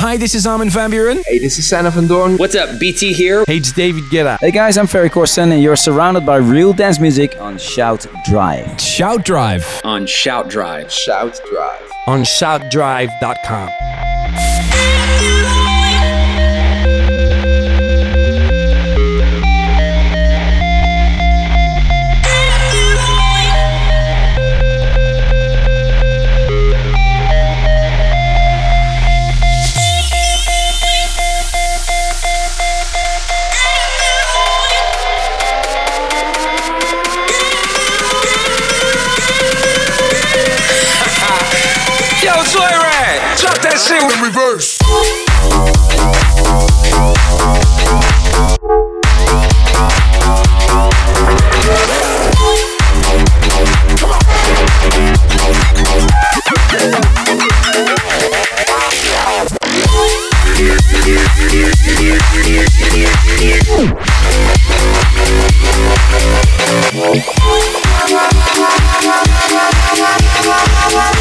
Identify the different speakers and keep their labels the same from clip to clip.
Speaker 1: Hi, this is Armin van Buuren.
Speaker 2: Hey, this is Sander van Doorn.
Speaker 3: What's up, BT here?
Speaker 1: Hey, it's David Guetta.
Speaker 4: Hey guys, I'm Ferry Corsten and you're surrounded by real dance music on Shout Drive.
Speaker 1: Shout Drive
Speaker 3: On Shout Drive.
Speaker 2: Shout Drive.
Speaker 1: on shoutdrive.com.
Speaker 5: that shit in reverse. Yo,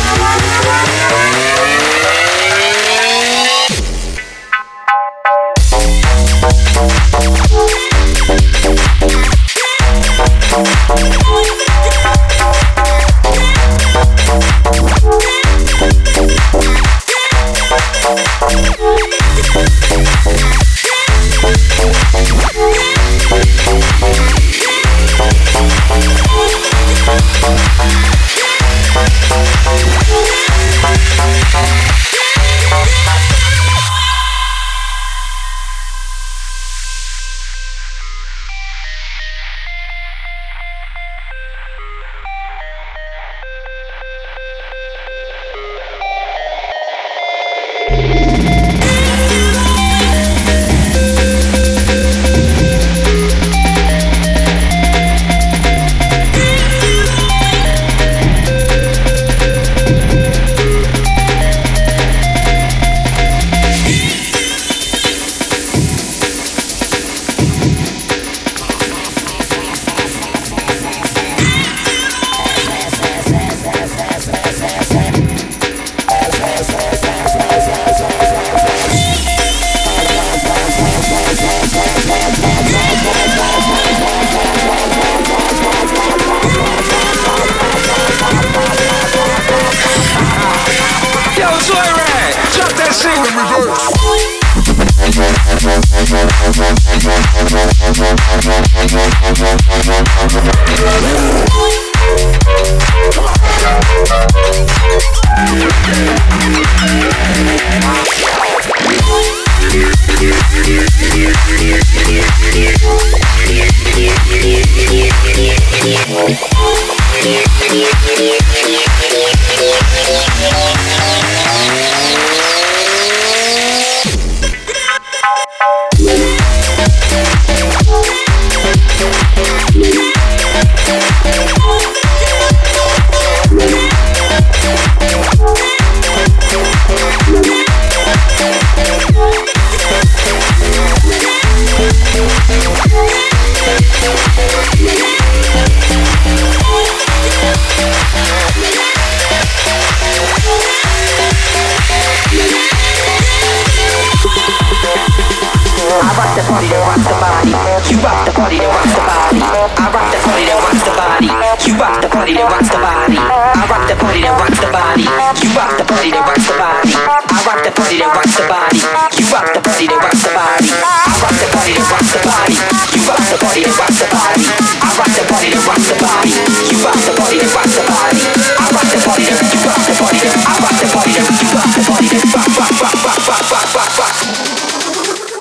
Speaker 6: the party that rocks the body. You rock the party that rocks the body. I rock the party that rocks the body. You rock the party that rocks the body. I rock the party that rocks the body. You rock the party that rocks the body. I rock the party that rocks the body. You rock the party that rocks the body. I rock the party that rocks the body. You rock the party that rocks the body. I rock the party that rocks the body. You rock the party that rocks the body. I rock the party that you rock the that I rock the party that you rock the party rock rock rock rock rock rock rock rock.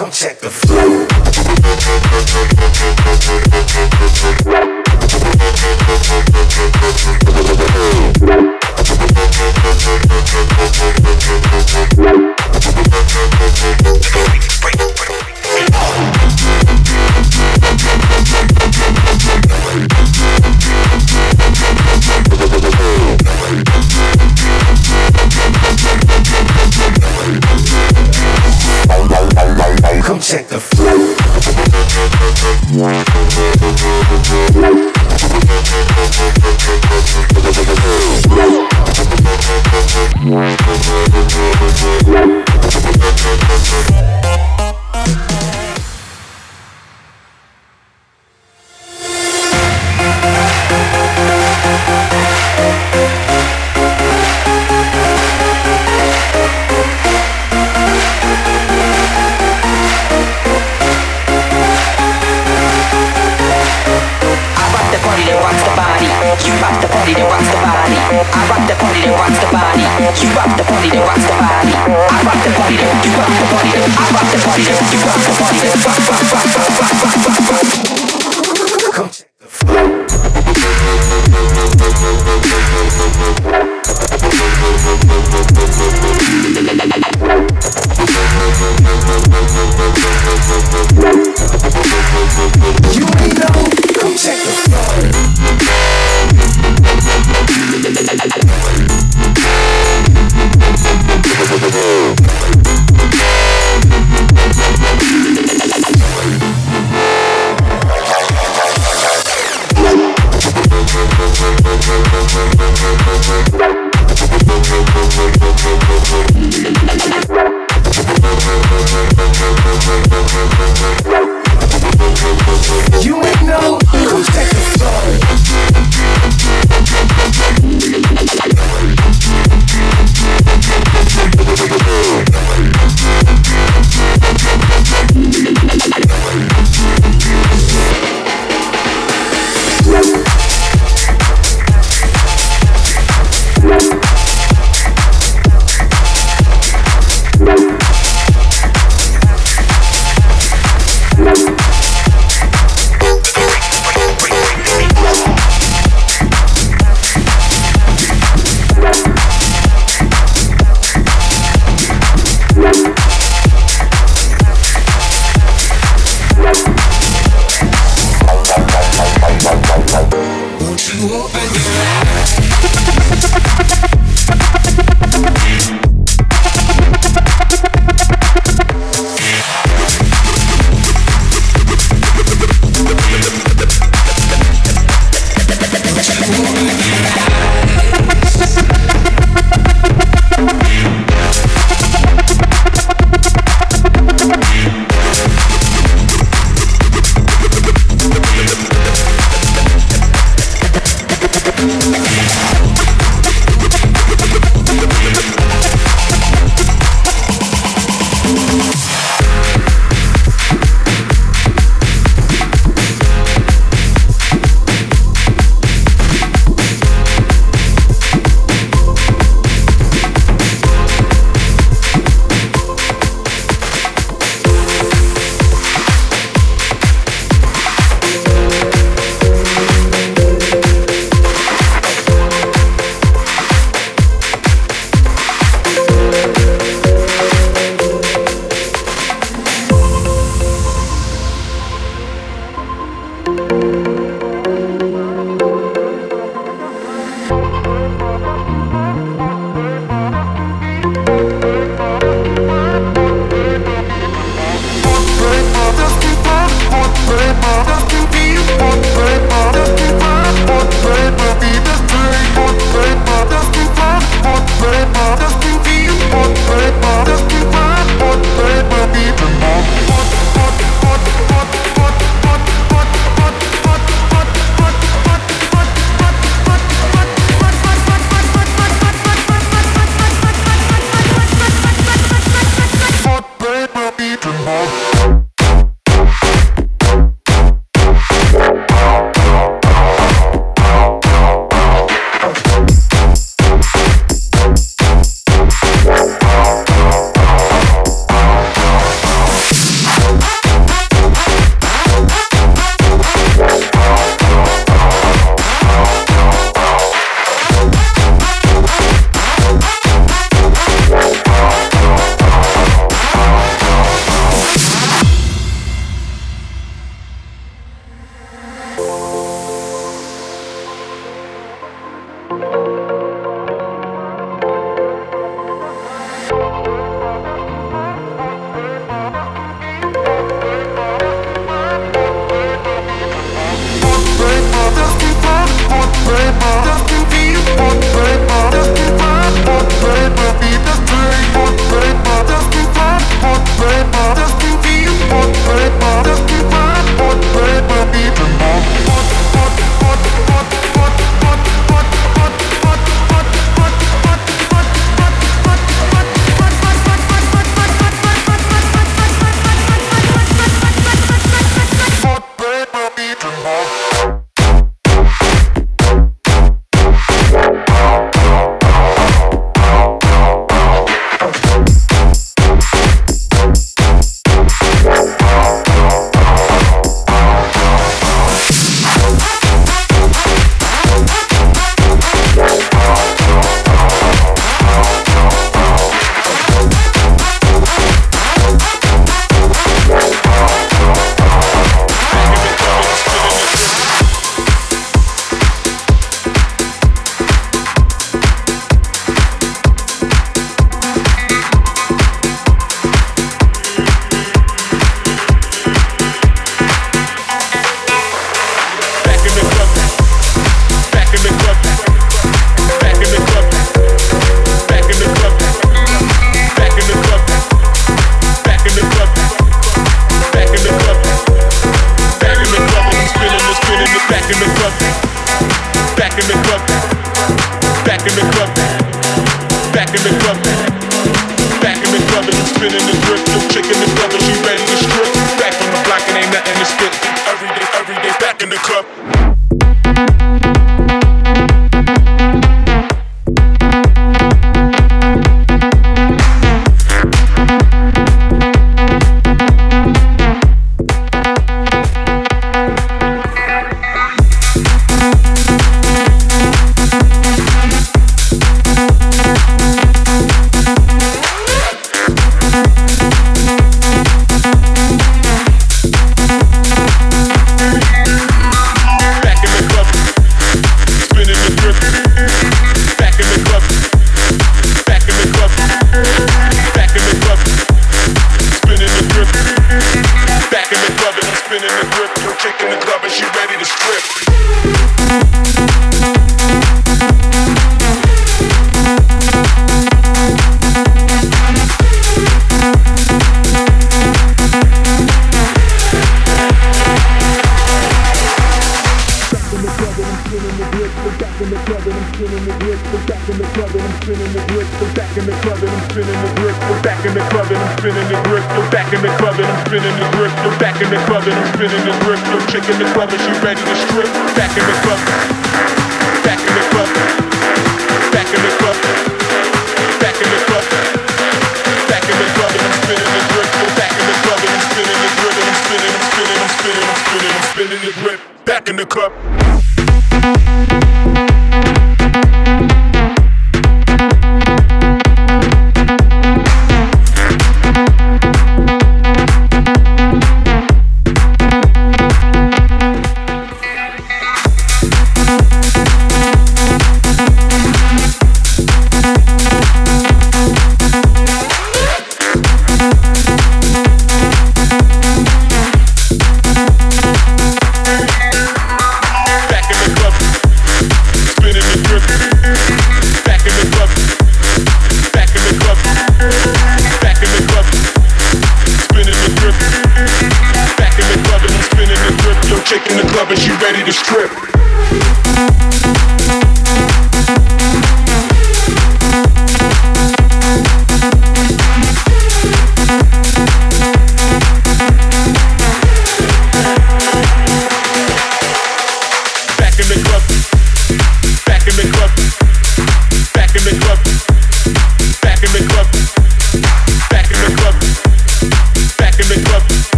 Speaker 6: Come check the flow. Come check the flow.
Speaker 7: rock the body, you rock the body, then rock the body. I rock the body, then you rock the body, then I rock the body, then you rock the
Speaker 8: body, then rock, rock, rock, rock, rock, rock, rock, rock. Come check the.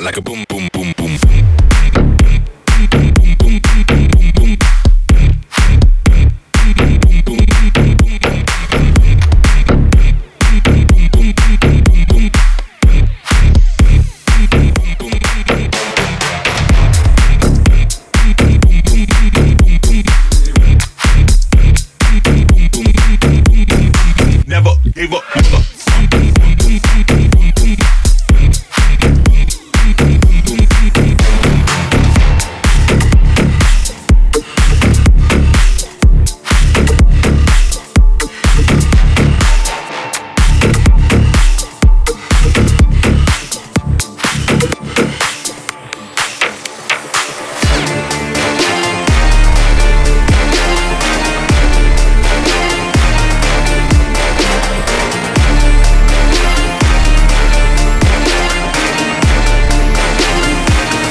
Speaker 5: Like a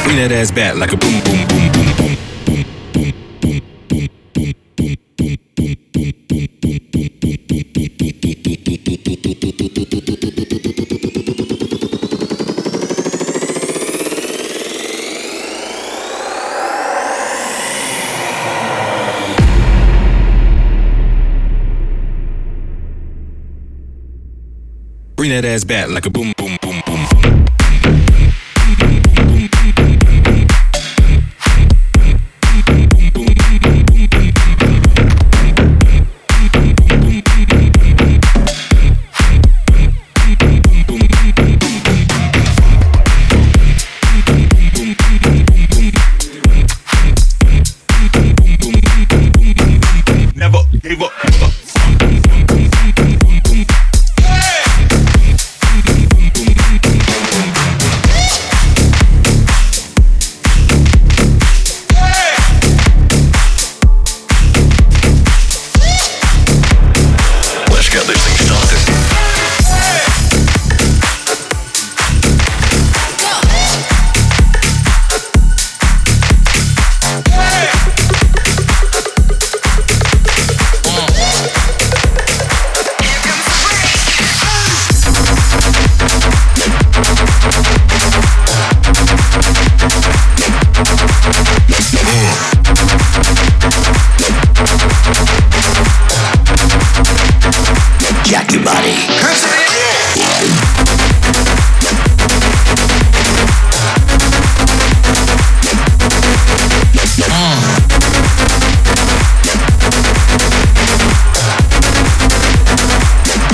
Speaker 5: Bring that ass back like a boom, boom, boom, boom, boom. That ass back like a boom,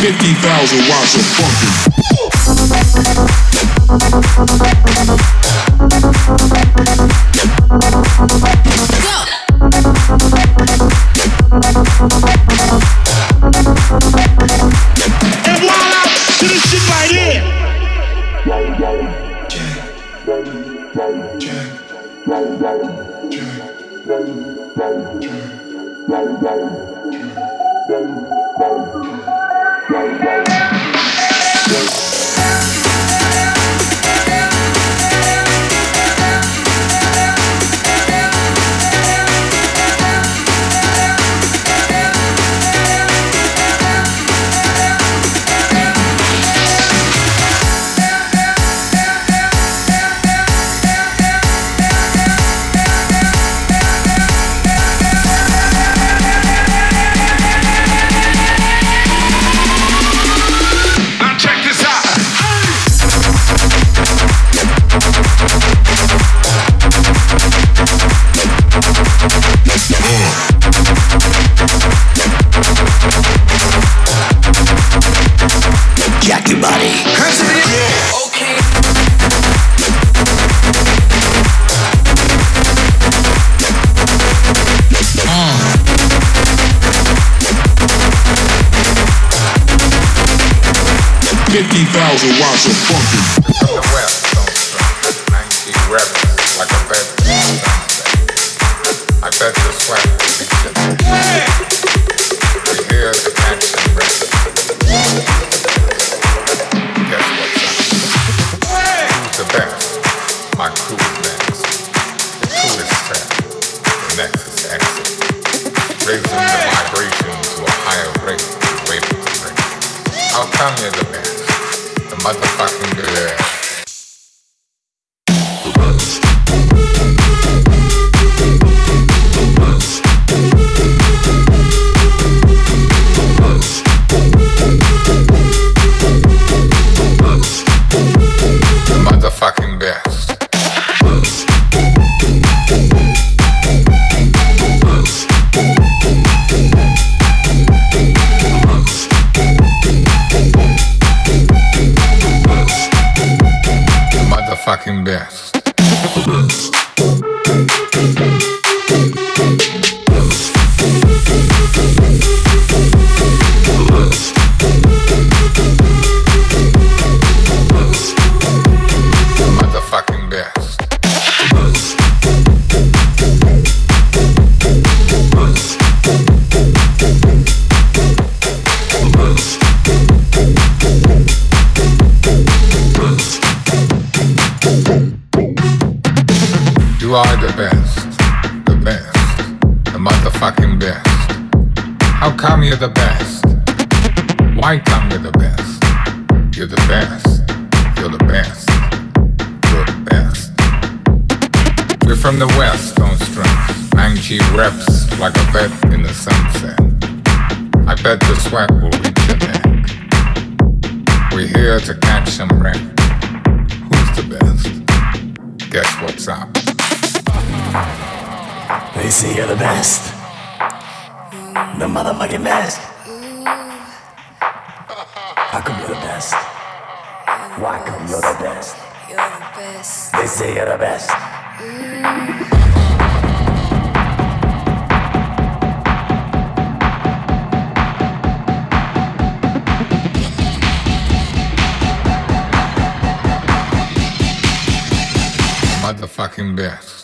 Speaker 8: 50,000 watts of funky. Go! And this shit right here! Música 19,000 watts of
Speaker 9: funky. The don't like a I bet sweat. We hear the. Guess? The best, my crew is. The crew is. The next is. Raising the vibration to a higher rate, wave rate. How come you're the motherfucking good. How come you're the best? Why come you're the best? You're the best.
Speaker 7: They say you're the best. Motherfucking best.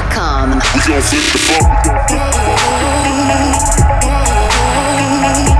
Speaker 7: FlipTheBuck.com. We gon' flip the
Speaker 8: buck.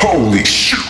Speaker 10: Holy shit!